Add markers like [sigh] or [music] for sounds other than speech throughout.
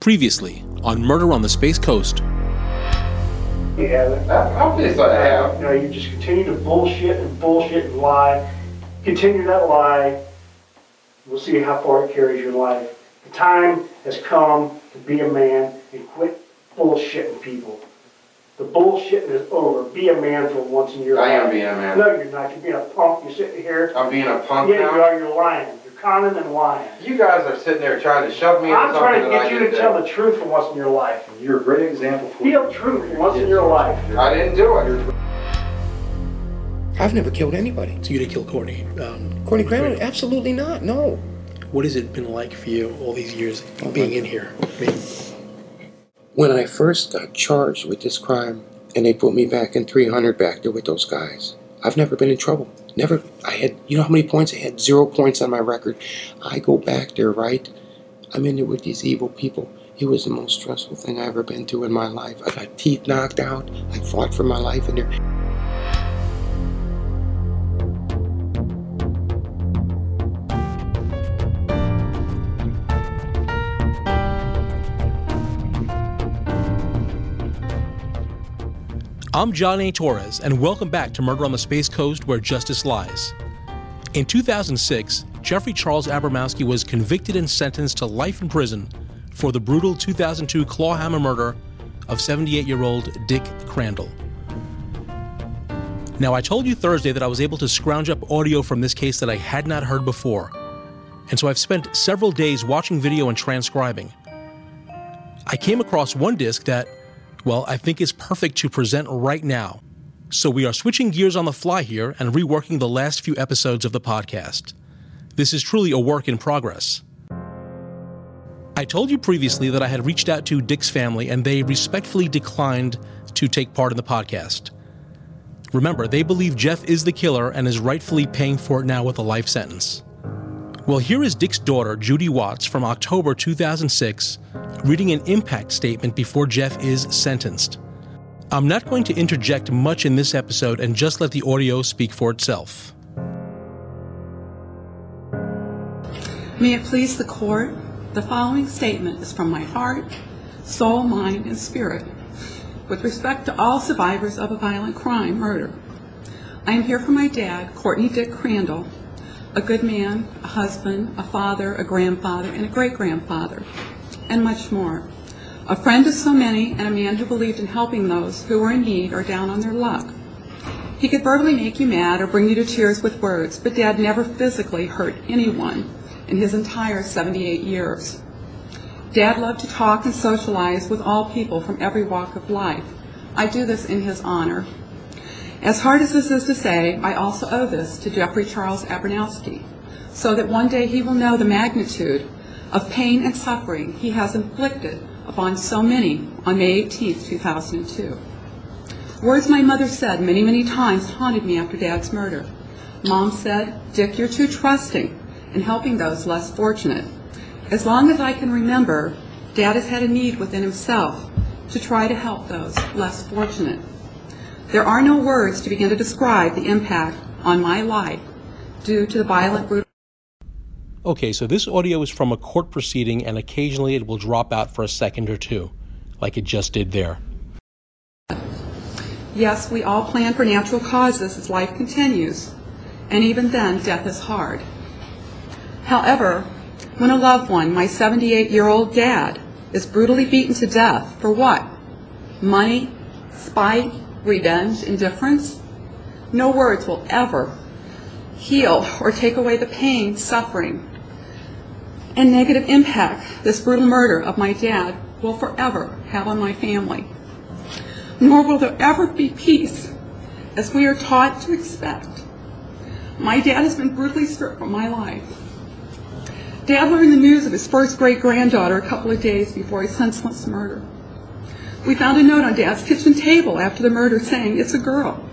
Previously on Murder on the Space Coast. You haven't. Obviously, I have. You know, you just continue to bullshit and bullshit and lie. Continue that lie. We'll see how far it carries your life. The time has come to be a man and quit bullshitting people. The bullshitting is over. Be a man for once in your I life. I am being a man. No, you're not. You're being a punk. You're sitting here. I'm being a punk Yeah, you are. You're lying. You're conning and lying. You guys are sitting there trying to shove me into I'm something trying to get you didn't to tell do. the truth for once in your life. You're a great example for Be the truth for once in your life. I didn't do it. I've never killed anybody. So you didn't kill Courtney. Um, Courtney Crandall, absolutely not. No. what has it been like for you all these years being in here? I mean, When I first got charged with this crime and they put me back in 300 back there with those guys, I've never been in trouble. Never. I had, you know how many points? I had zero points on my record. I go back there, right? I'm in there with these evil people. It was the most stressful thing I ever been through in my life. I got teeth knocked out. I fought for my life in there. I'm John A. Torres, and welcome back to Murder on the Space Coast where justice lies. In 2006, Jeffrey Charles Abramowski was convicted and sentenced to life in prison for the brutal 2002 clawhammer murder of 78 year old Dick Crandall. Now, I told you Thursday that I was able to scrounge up audio from this case that I had not heard before, and so I've spent several days watching video and transcribing. I came across one disc that, well, I think is perfect to present right now. So we are switching gears on the fly here and reworking the last few episodes of the podcast. This is truly a work in progress. I told you previously that I had reached out to Dick's family and they respectfully declined to take part in the podcast. Remember, they believe Jeff is the killer and is rightfully paying for it now with a life sentence. Well, here is Dick's daughter, Judy Watts, from October 2006, reading an impact statement before Jeff is sentenced. I'm not going to interject much in this episode and just let the audio speak for itself. May it please the court, the following statement is from my heart, soul, mind, and spirit with respect to all survivors of a violent crime, murder. I am here for my dad, Courtney Dick Crandall, a good man, a husband, a father, a grandfather, and a great-grandfather, and much more. A friend to so many and a man who believed in helping those who were in need or down on their luck. He could verbally make you mad or bring you to tears with words, but Dad never physically hurt anyone in his entire 78 years. Dad loved to talk and socialize with all people from every walk of life. I do this in his honor. As hard as this is to say, I also owe this to Jeffrey Charles Abramowski, so that one day he will know the magnitude of pain and suffering he has inflicted upon so many on May 18, 2002. Words my mother said many, many times haunted me after Dad's murder. Mom said, Dick, you're too trusting in helping those less fortunate. As long as I can remember, Dad has had a need within himself to try to help those less fortunate. There are no words to begin to describe the impact on my life due to the violent, brutal. Okay, so this audio is from a court proceeding, and occasionally it will drop out for a second or two, like it just did there. Yes, we all plan for natural causes as life continues, and even then, death is hard. However, when a loved one, my 78 year old dad, is brutally beaten to death for what? Money, spite, revenge, indifference? No words will ever heal or take away the pain, suffering, and negative impact this brutal murder of my dad will forever have on my family. Nor will there ever be peace as we are taught to expect. My dad has been brutally stripped from my life. Dad learned the news of his first great granddaughter a couple of days before his senseless murder. We found a note on Dad's kitchen table after the murder saying, It's a girl,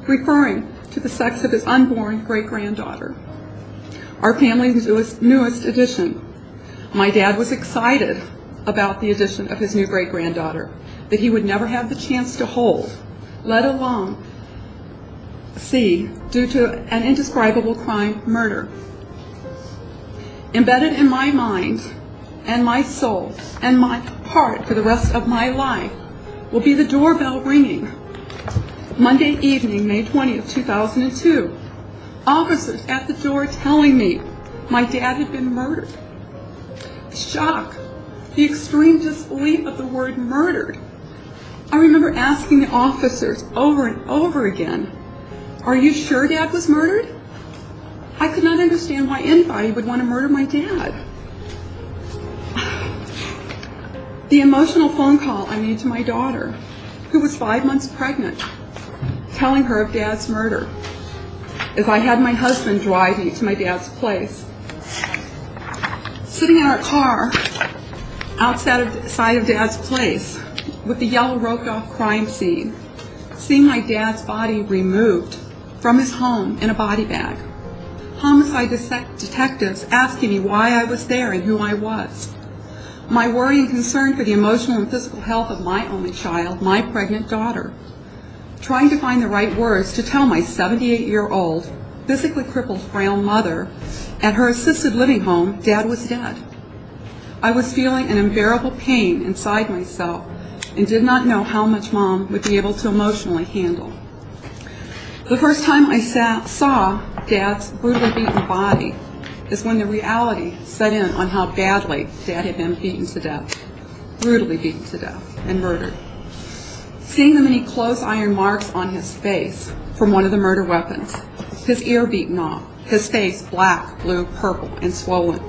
referring to the sex of his unborn great granddaughter. Our family's newest, newest addition. My dad was excited about the addition of his new great granddaughter that he would never have the chance to hold, let alone see, due to an indescribable crime, murder. Embedded in my mind and my soul and my heart for the rest of my life will be the doorbell ringing. Monday evening, May 20th, 2002. Officers at the door telling me my dad had been murdered. Shock, the extreme disbelief of the word murdered. I remember asking the officers over and over again, Are you sure dad was murdered? I could not understand why anybody would want to murder my dad. [sighs] The emotional phone call I made to my daughter, who was five months pregnant, telling her of dad's murder, as I had my husband drive me to my dad's place. Sitting in our car outside of, side of dad's place with the yellow roped off crime scene, seeing my dad's body removed from his home in a body bag. Homicide detectives asking me why I was there and who I was my worry and concern for the emotional and physical health of my only child, my pregnant daughter. Trying to find the right words to tell my 78-year-old, physically crippled, frail mother at her assisted living home, Dad was dead. I was feeling an unbearable pain inside myself and did not know how much Mom would be able to emotionally handle. The first time I saw Dad's brutally beaten body, is when the reality set in on how badly Dad had been beaten to death, brutally beaten to death and murdered. Seeing the many clothes iron marks on his face from one of the murder weapons, his ear beaten off, his face black, blue, purple, and swollen,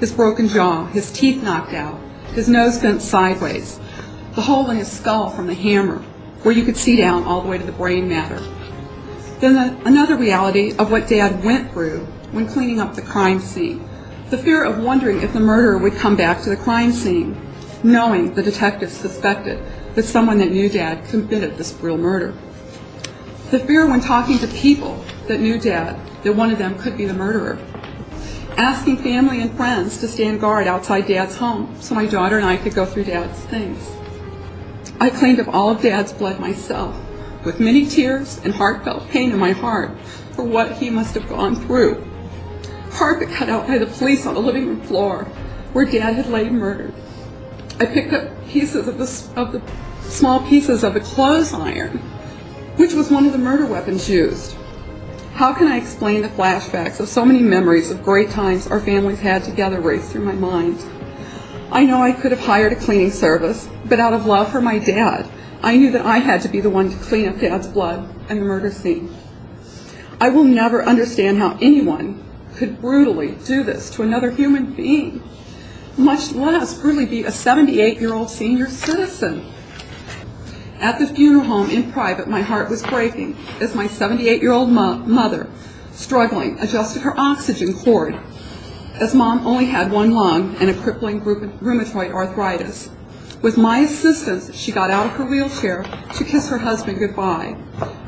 his broken jaw, his teeth knocked out, his nose bent sideways, the hole in his skull from the hammer, where you could see down all the way to the brain matter. Then the, another reality of what Dad went through when cleaning up the crime scene. The fear of wondering if the murderer would come back to the crime scene, knowing the detectives suspected that someone that knew Dad committed this brutal murder. The fear when talking to people that knew Dad that one of them could be the murderer. Asking family and friends to stand guard outside Dad's home so my daughter and I could go through Dad's things. I cleaned up all of Dad's blood myself, with many tears and heartfelt pain in my heart for what he must have gone through carpet cut out by the police on the living room floor where Dad had laid murdered. I picked up pieces of the, of the small pieces of a clothes iron, which was one of the murder weapons used. How can I explain the flashbacks of so many memories of great times our families had together race through my mind? I know I could have hired a cleaning service, but out of love for my dad, I knew that I had to be the one to clean up Dad's blood and the murder scene. I will never understand how anyone could brutally do this to another human being, much less brutally beat a 78 year old senior citizen. At the funeral home in private, my heart was breaking as my 78 year old mo- mother, struggling, adjusted her oxygen cord, as mom only had one lung and a crippling rheumatoid arthritis. With my assistance, she got out of her wheelchair to kiss her husband goodbye,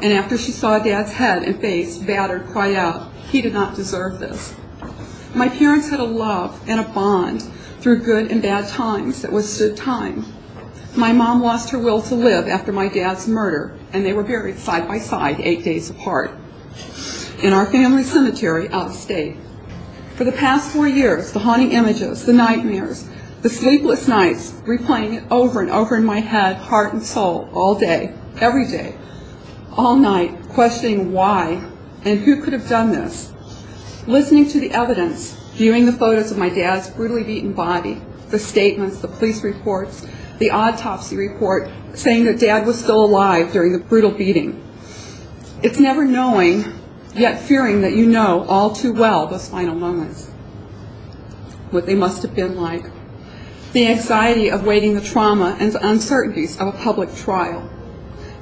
and after she saw Dad's head and face battered, cried out, he did not deserve this. My parents had a love and a bond through good and bad times that withstood time. My mom lost her will to live after my dad's murder, and they were buried side by side eight days apart in our family cemetery out of state. For the past four years, the haunting images, the nightmares, the sleepless nights, replaying it over and over in my head, heart and soul, all day, every day, all night, questioning why and who could have done this. Listening to the evidence, viewing the photos of my dad's brutally beaten body, the statements, the police reports, the autopsy report saying that dad was still alive during the brutal beating. It's never knowing, yet fearing that you know all too well those final moments. What they must have been like. The anxiety of waiting the trauma and the uncertainties of a public trial.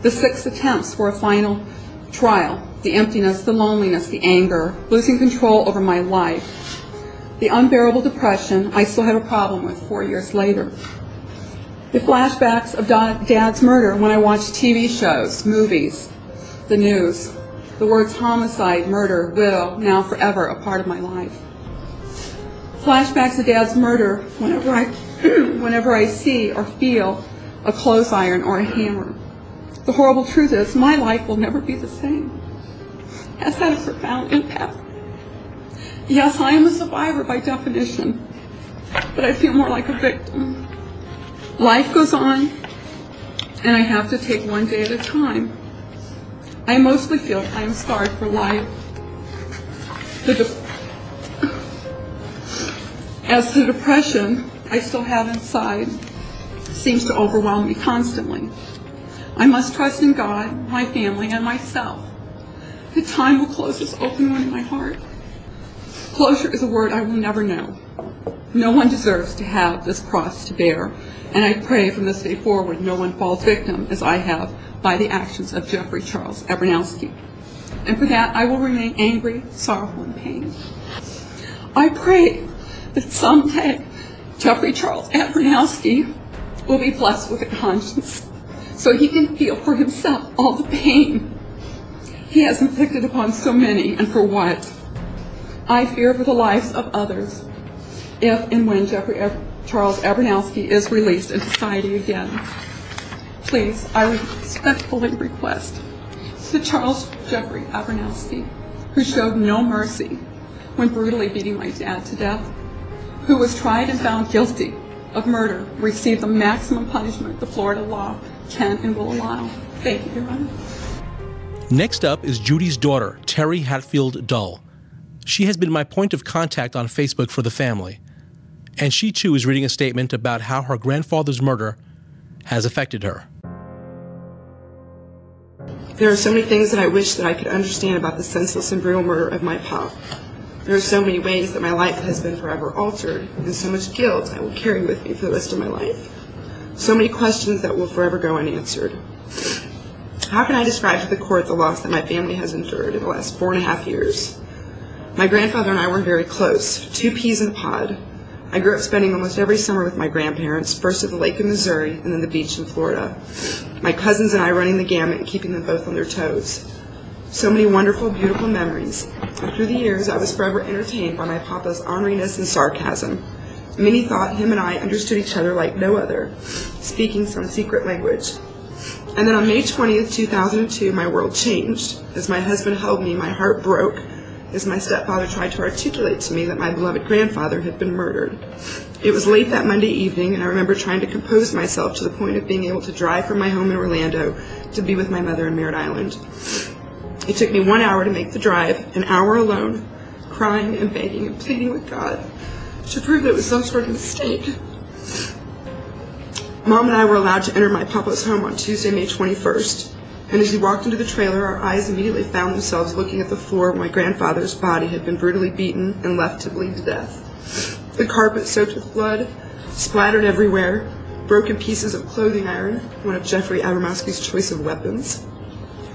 The six attempts for a final trial the emptiness, the loneliness, the anger, losing control over my life. the unbearable depression I still have a problem with four years later. The flashbacks of Dad's murder when I watch TV shows, movies, the news. The words homicide, murder, will, now forever a part of my life. Flashbacks of Dad's murder whenever I, [clears throat] whenever I see or feel a clothes iron or a hammer. The horrible truth is my life will never be the same. Has had a profound impact. Yes, I am a survivor by definition, but I feel more like a victim. Life goes on, and I have to take one day at a time. I mostly feel I am scarred for life. The As the depression I still have inside seems to overwhelm me constantly. I must trust in God, my family, and myself. The time will close this open one in my heart. Closure is a word I will never know. No one deserves to have this cross to bear, and I pray from this day forward no one falls victim, as I have, by the actions of Jeffrey Charles Abramowski. And for that, I will remain angry, sorrowful, and pained. I pray that someday Jeffrey Charles Abramowski will be blessed with a conscience so he can feel for himself all the pain he has inflicted upon so many and for what. I fear for the lives of others if and when Jeffrey Charles Abramowski is released into society again. Please, I respectfully request that Charles Jeffrey Abramowski, who showed no mercy when brutally beating my dad to death, who was tried and found guilty of murder, receive the maximum punishment the Florida law can and will allow. Thank you, Your Honor. Next up is Judy's daughter, Terry Hatfield Dull. She has been my point of contact on Facebook for the family, and she too is reading a statement about how her grandfather's murder has affected her. There are so many things that I wish that I could understand about the senseless and brutal murder of my pop. There are so many ways that my life has been forever altered, and so much guilt I will carry with me for the rest of my life. So many questions that will forever go unanswered. How can I describe to the court the loss that my family has endured in the last four and a half years? My grandfather and I were very close, two peas in a pod. I grew up spending almost every summer with my grandparents, first at the lake in Missouri and then the beach in Florida. My cousins and I running the gamut and keeping them both on their toes. So many wonderful, beautiful memories. And through the years, I was forever entertained by my papa's orneriness and sarcasm. Many thought him and I understood each other like no other, speaking some secret language. And then on May 20th, 2002, my world changed. As my husband held me, my heart broke as my stepfather tried to articulate to me that my beloved grandfather had been murdered. It was late that Monday evening, and I remember trying to compose myself to the point of being able to drive from my home in Orlando to be with my mother in Merritt Island. It took me one hour to make the drive, an hour alone, crying and begging and pleading with God to prove that it was some sort of mistake. Mom and I were allowed to enter my papa's home on Tuesday, May 21st, and as we walked into the trailer, our eyes immediately found themselves looking at the floor where my grandfather's body had been brutally beaten and left to bleed to death. The carpet soaked with blood, splattered everywhere, broken pieces of clothing iron, one of Jeffrey Abramowski's choice of weapons.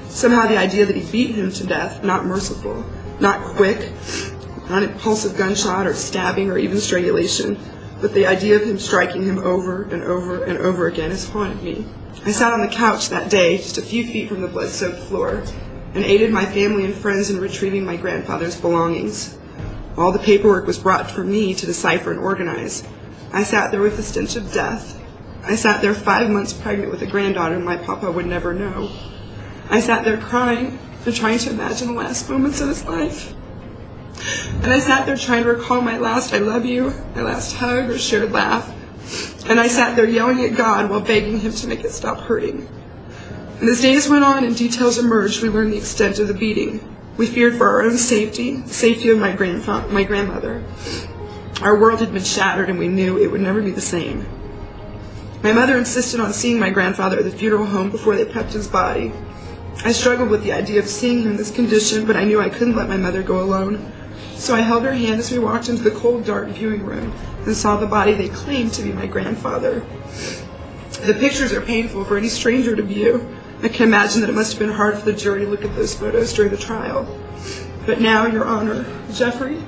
Somehow the idea that he beat him to death, not merciful, not quick, not impulsive gunshot or stabbing or even strangulation, but the idea of him striking him over and over and over again has haunted me. I sat on the couch that day, just a few feet from the blood soaked floor, and aided my family and friends in retrieving my grandfather's belongings. All the paperwork was brought for me to decipher and organize. I sat there with the stench of death. I sat there five months pregnant with a granddaughter my papa would never know. I sat there crying and trying to imagine the last moments of his life. And I sat there trying to recall my last I love you, my last hug or shared laugh. And I sat there yelling at God while begging him to make it stop hurting. And as days went on and details emerged, we learned the extent of the beating. We feared for our own safety, the safety of my, grandfa- my grandmother. Our world had been shattered and we knew it would never be the same. My mother insisted on seeing my grandfather at the funeral home before they prepped his body. I struggled with the idea of seeing him in this condition, but I knew I couldn't let my mother go alone. So I held her hand as we walked into the cold, dark viewing room and saw the body they claimed to be my grandfather. The pictures are painful for any stranger to view. I can imagine that it must have been hard for the jury to look at those photos during the trial. But now, Your Honor, Jeffrey,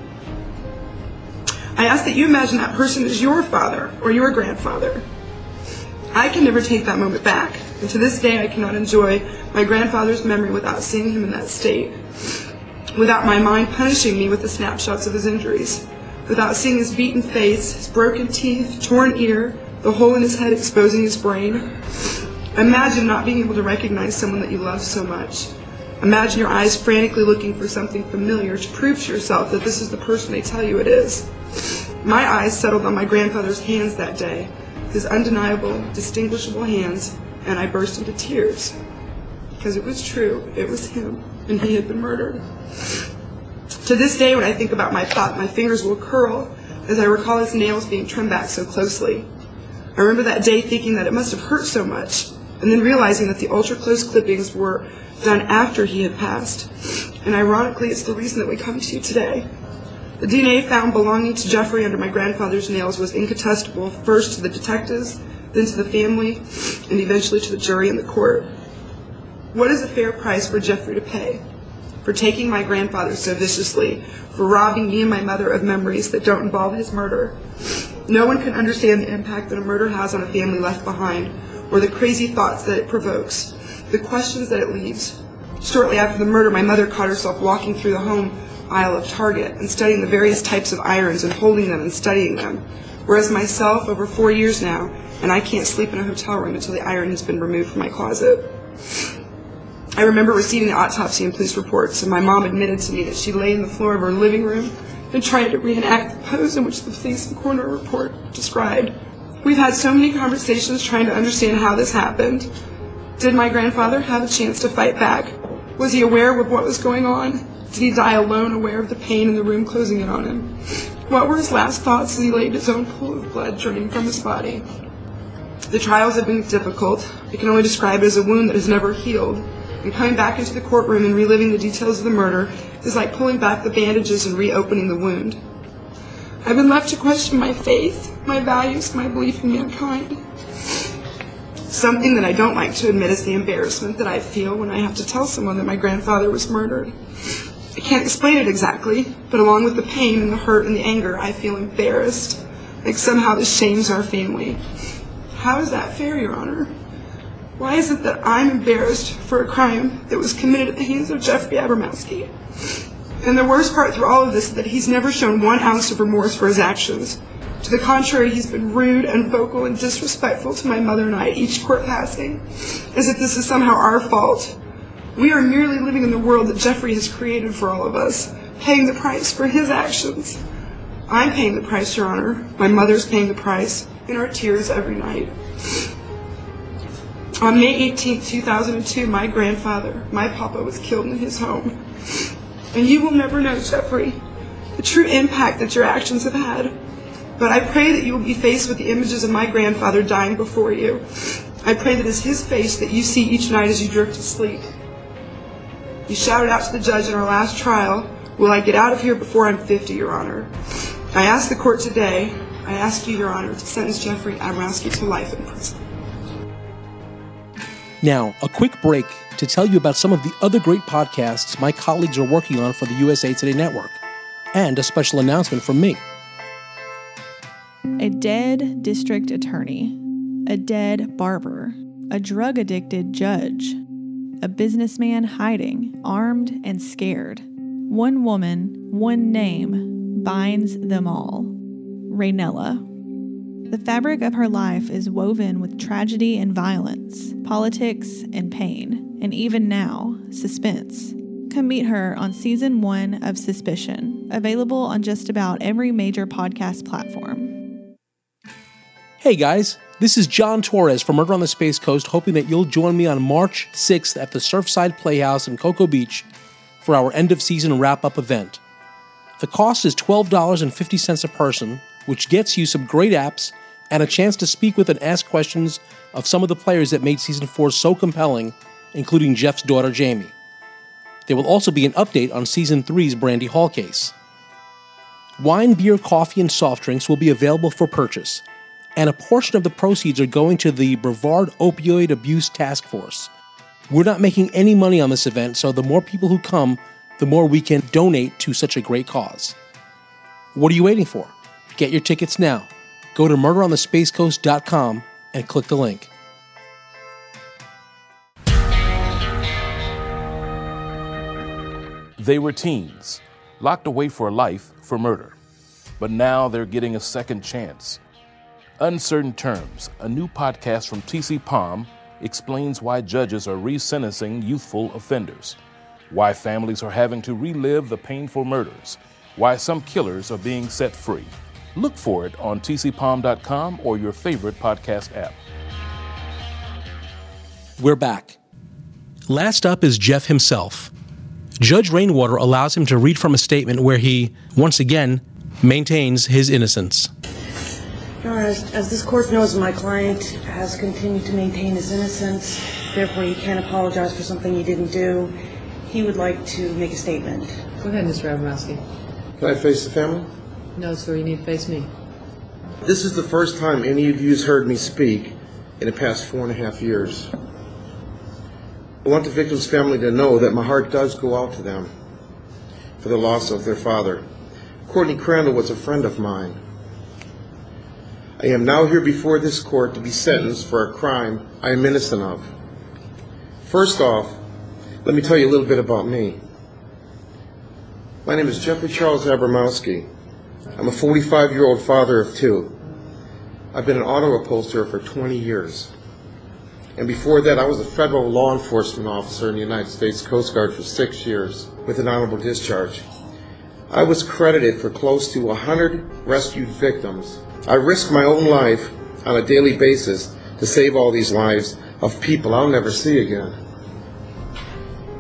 I ask that you imagine that person as your father or your grandfather. I can never take that moment back, and to this day I cannot enjoy my grandfather's memory without seeing him in that state, without my mind punishing me with the snapshots of his injuries, without seeing his beaten face, his broken teeth, torn ear, the hole in his head exposing his brain. Imagine not being able to recognize someone that you love so much. Imagine your eyes frantically looking for something familiar to prove to yourself that this is the person they tell you it is. My eyes settled on my grandfather's hands that day, his undeniable, distinguishable hands, and I burst into tears. Because it was true, it was him, and he had been murdered. To this day, when I think about my thought, my fingers will curl as I recall his nails being trimmed back so closely. I remember that day thinking that it must have hurt so much, and then realizing that the ultra close clippings were done after he had passed. And ironically, it's the reason that we come to you today. The DNA found belonging to Jeffrey under my grandfather's nails was incontestable, first to the detectives, then to the family, and eventually to the jury and the court. What is a fair price for Jeffrey to pay? For taking my grandfather so viciously, for robbing me and my mother of memories that don't involve his murder. No one can understand the impact that a murder has on a family left behind, or the crazy thoughts that it provokes, the questions that it leaves. Shortly after the murder, my mother caught herself walking through the home aisle of Target and studying the various types of irons and holding them and studying them. Whereas myself, over four years now, and I can't sleep in a hotel room until the iron has been removed from my closet. I remember receiving the autopsy and police reports, and my mom admitted to me that she lay in the floor of her living room and tried to reenact the pose in which the police and coroner report described. We've had so many conversations trying to understand how this happened. Did my grandfather have a chance to fight back? Was he aware of what was going on? Did he die alone, aware of the pain in the room closing in on him? What were his last thoughts as he laid his own pool of blood draining from his body? The trials have been difficult. I can only describe it as a wound that has never healed. And coming back into the courtroom and reliving the details of the murder is like pulling back the bandages and reopening the wound. I've been left to question my faith, my values, my belief in mankind. Something that I don't like to admit is the embarrassment that I feel when I have to tell someone that my grandfather was murdered. I can't explain it exactly, but along with the pain and the hurt and the anger, I feel embarrassed. Like somehow this shames our family. How is that fair, Your Honor? Why is it that I'm embarrassed for a crime that was committed at the hands of Jeffrey Abramowski? And the worst part through all of this is that he's never shown one ounce of remorse for his actions. To the contrary, he's been rude and vocal and disrespectful to my mother and I each court passing, as if this is somehow our fault. We are merely living in the world that Jeffrey has created for all of us, paying the price for his actions. I'm paying the price, Your Honor. My mother's paying the price in our tears every night. On May 18, 2002, my grandfather, my papa, was killed in his home. And you will never know, Jeffrey, the true impact that your actions have had. But I pray that you will be faced with the images of my grandfather dying before you. I pray that it's his face that you see each night as you drift to sleep. You shouted out to the judge in our last trial, Will I get out of here before I'm 50, Your Honor? I ask the court today, I ask you, Your Honor, to sentence Jeffrey Abramowski to life in prison. Now, a quick break to tell you about some of the other great podcasts my colleagues are working on for the USA Today Network, and a special announcement from me. A dead district attorney, a dead barber, a drug addicted judge, a businessman hiding, armed and scared. One woman, one name binds them all Raynella. The fabric of her life is woven with tragedy and violence, politics and pain, and even now, suspense. Come meet her on season one of Suspicion, available on just about every major podcast platform. Hey guys, this is John Torres from Murder on the Space Coast, hoping that you'll join me on March 6th at the Surfside Playhouse in Cocoa Beach for our end of season wrap up event. The cost is $12.50 a person, which gets you some great apps and a chance to speak with and ask questions of some of the players that made season 4 so compelling, including Jeff's daughter Jamie. There will also be an update on season 3's Brandy Hall case. Wine, beer, coffee, and soft drinks will be available for purchase, and a portion of the proceeds are going to the Brevard Opioid Abuse Task Force. We're not making any money on this event, so the more people who come, the more we can donate to such a great cause. What are you waiting for? Get your tickets now. Go to murderonthespacecoast.com and click the link. They were teens, locked away for life for murder. But now they're getting a second chance. Uncertain Terms, a new podcast from TC Palm, explains why judges are resentencing youthful offenders, why families are having to relive the painful murders, why some killers are being set free. Look for it on tcpalm.com or your favorite podcast app. We're back. Last up is Jeff himself. Judge Rainwater allows him to read from a statement where he, once again, maintains his innocence. Your Honor, as, as this court knows, my client has continued to maintain his innocence. Therefore, he can't apologize for something he didn't do. He would like to make a statement. Go ahead, Mr. Abramowski. Can I face the family? No, sir, you need to face me. This is the first time any of you has heard me speak in the past four and a half years. I want the victim's family to know that my heart does go out to them for the loss of their father. Courtney Crandall was a friend of mine. I am now here before this court to be sentenced for a crime I am innocent of. First off, let me tell you a little bit about me. My name is Jeffrey Charles Abramowski. I'm a 45 year old father of two. I've been an auto upholsterer for 20 years. And before that, I was a federal law enforcement officer in the United States Coast Guard for six years with an honorable discharge. I was credited for close to 100 rescued victims. I risk my own life on a daily basis to save all these lives of people I'll never see again.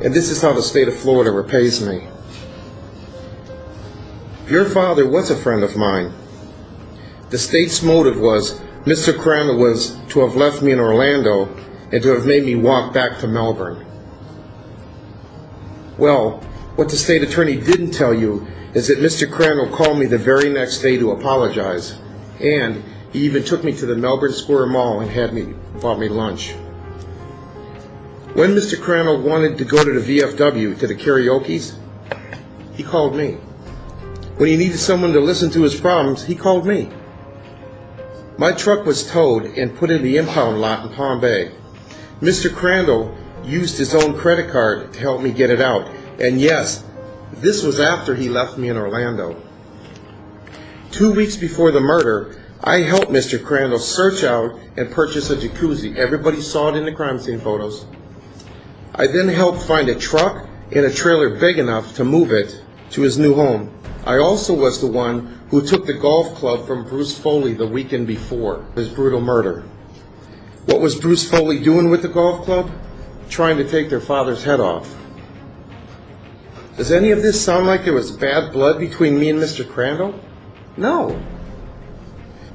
And this is how the state of Florida repays me. Your father was a friend of mine. The state's motive was Mr. Crandall was to have left me in Orlando and to have made me walk back to Melbourne. Well, what the state attorney didn't tell you is that Mr. Crandall called me the very next day to apologize, and he even took me to the Melbourne Square Mall and had me bought me lunch. When Mr. Crandall wanted to go to the VFW to the karaoke's, he called me. When he needed someone to listen to his problems, he called me. My truck was towed and put in the impound lot in Palm Bay. Mr. Crandall used his own credit card to help me get it out. And yes, this was after he left me in Orlando. Two weeks before the murder, I helped Mr. Crandall search out and purchase a jacuzzi. Everybody saw it in the crime scene photos. I then helped find a truck and a trailer big enough to move it to his new home. I also was the one who took the golf club from Bruce Foley the weekend before his brutal murder. What was Bruce Foley doing with the golf club? Trying to take their father's head off. Does any of this sound like there was bad blood between me and Mr. Crandall? No.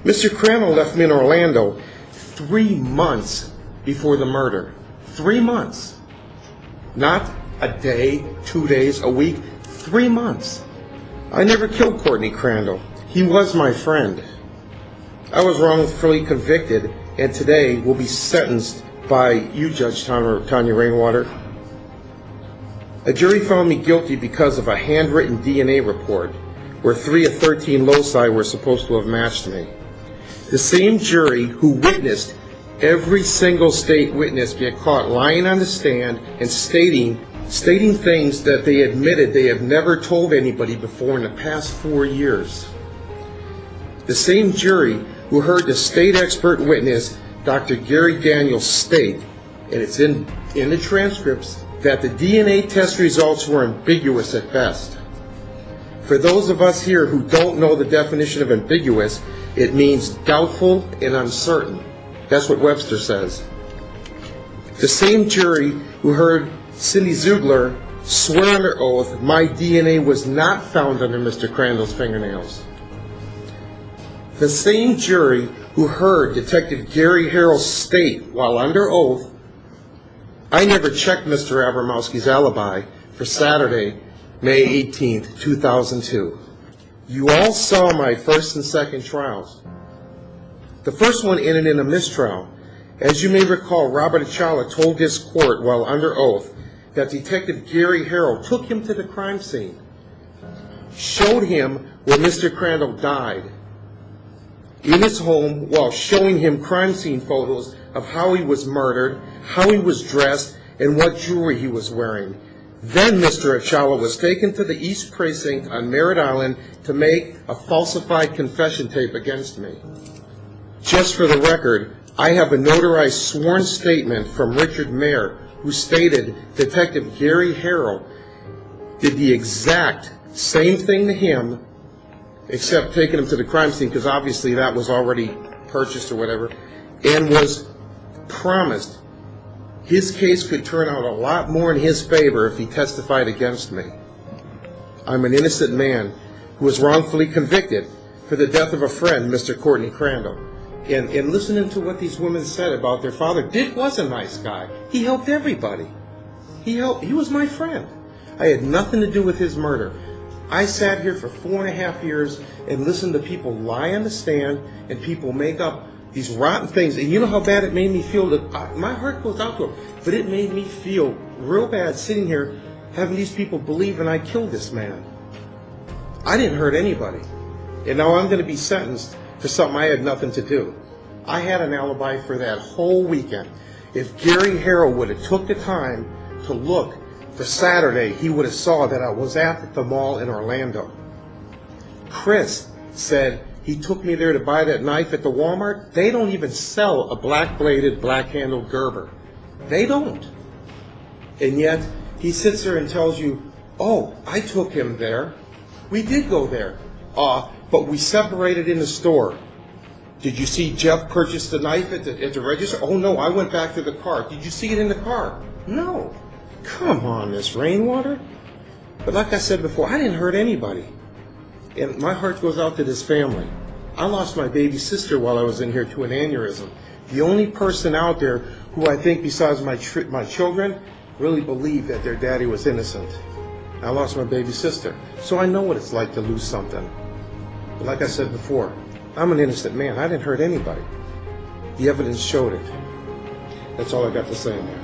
Mr. Crandall left me in Orlando three months before the murder. Three months. Not a day, two days, a week, three months. I never killed Courtney Crandall. He was my friend. I was wrongfully convicted and today will be sentenced by you, Judge Tanya, Rainwater. A jury found me guilty because of a handwritten DNA report where 3 of 13 loci were supposed to have matched me. The same jury who witnessed every single state witness get caught lying on the stand and stating stating things that they admitted they have never told anybody before in the past four years. The same jury who heard the state expert witness, Dr. Gary Daniels, state, and it's in, in the transcripts, that the DNA test results were ambiguous at best. For those of us here who don't know the definition of ambiguous, it means doubtful and uncertain. That's what Webster says. The same jury who heard Cindy Zugler swear under oath my DNA was not found under Mr. Crandall's fingernails. The same jury who heard Detective Gary Harrell state while under oath, I never checked Mr. Abramowski's alibi for Saturday, May 18, 2002. You all saw my first and second trials. The first one ended in a mistrial. As you may recall, Robert Achala told his court while under oath that Detective Gary Harrell took him to the crime scene, showed him where Mr. Crandall died, in his home while showing him crime scene photos of how he was murdered, how he was dressed, and what jewelry he was wearing. Then Mr. Achala was taken to the East Precinct on Merritt Island to make a falsified confession tape against me. Just for the record, I have a notarized sworn statement from Richard Mayer who stated Detective Gary Harrell did the exact same thing to him, except taking him to the crime scene because obviously that was already purchased or whatever, and was promised his case could turn out a lot more in his favor if he testified against me. I'm an innocent man who was wrongfully convicted for the death of a friend, Mr. Courtney Crandall. And, and listening to what these women said about their father, Dick was a nice guy. He helped everybody. He helped, he was my friend. I had nothing to do with his murder. I sat here for four and a half years and listened to people lie on the stand and people make up these rotten things. And you know how bad it made me feel? That I, my heart goes out to them, but it made me feel real bad sitting here having these people believe and I killed this man. I didn't hurt anybody. And now I'm going to be sentenced for something I had nothing to do. I had an alibi for that whole weekend. If Gary Harrell would have took the time to look for Saturday, he would have saw that I was at the mall in Orlando. Chris said he took me there to buy that knife at the Walmart. They don't even sell a black-bladed, black-handled Gerber. They don't. And yet, he sits there and tells you, oh, I took him there. We did go there. Uh, but we separated in the store. Did you see Jeff purchase the knife at the, at the register? Oh, no, I went back to the car. Did you see it in the car? No. Come on, Miss Rainwater. But like I said before, I didn't hurt anybody. And my heart goes out to this family. I lost my baby sister while I was in here to an aneurysm. The only person out there who I think, besides my my children, really believed that their daddy was innocent. I lost my baby sister, so I know what it's like to lose something. But like I said before, I'm an innocent man. I didn't hurt anybody. The evidence showed it. That's all I got to say there.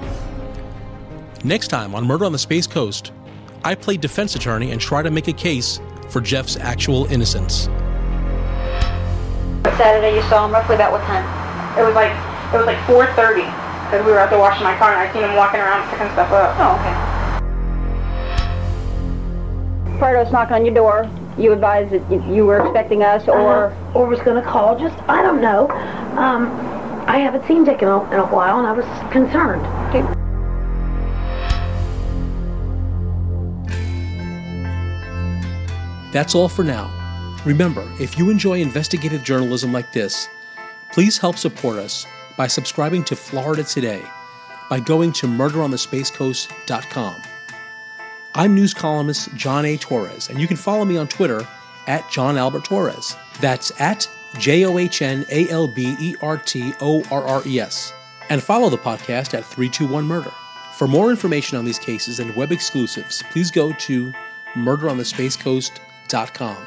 Next time on Murder on the Space Coast, I play defense attorney and try to make a case for Jeff's actual innocence. Saturday you saw him roughly about what time? It was like it was like 4:30 because we were out there washing my car and I seen him walking around picking stuff up. Oh, okay. Prior to knocking on your door, you advised that you you were expecting us, or Uh-huh. or was going to call. Just I don't know. Um, I haven't seen Dick in a, in a while, and I was concerned. That's all for now. Remember, if you enjoy investigative journalism like this, please help support us by subscribing to Florida Today by going to murderonthespacecoast.com. I'm news columnist John A. Torres, and you can follow me on Twitter at John Albert Torres. That's at J O H N A L B E R T O R R E S. And follow the podcast at 321 Murder. For more information on these cases and web exclusives, please go to murderonthespacecoast.com.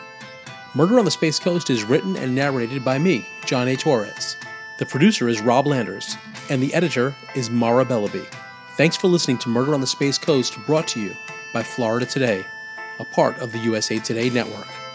Murder on the Space Coast is written and narrated by me, John A. Torres. The producer is Rob Landers, and the editor is Mara Bellaby. Thanks for listening to Murder on the Space Coast, brought to you by Florida Today, a part of the USA Today network.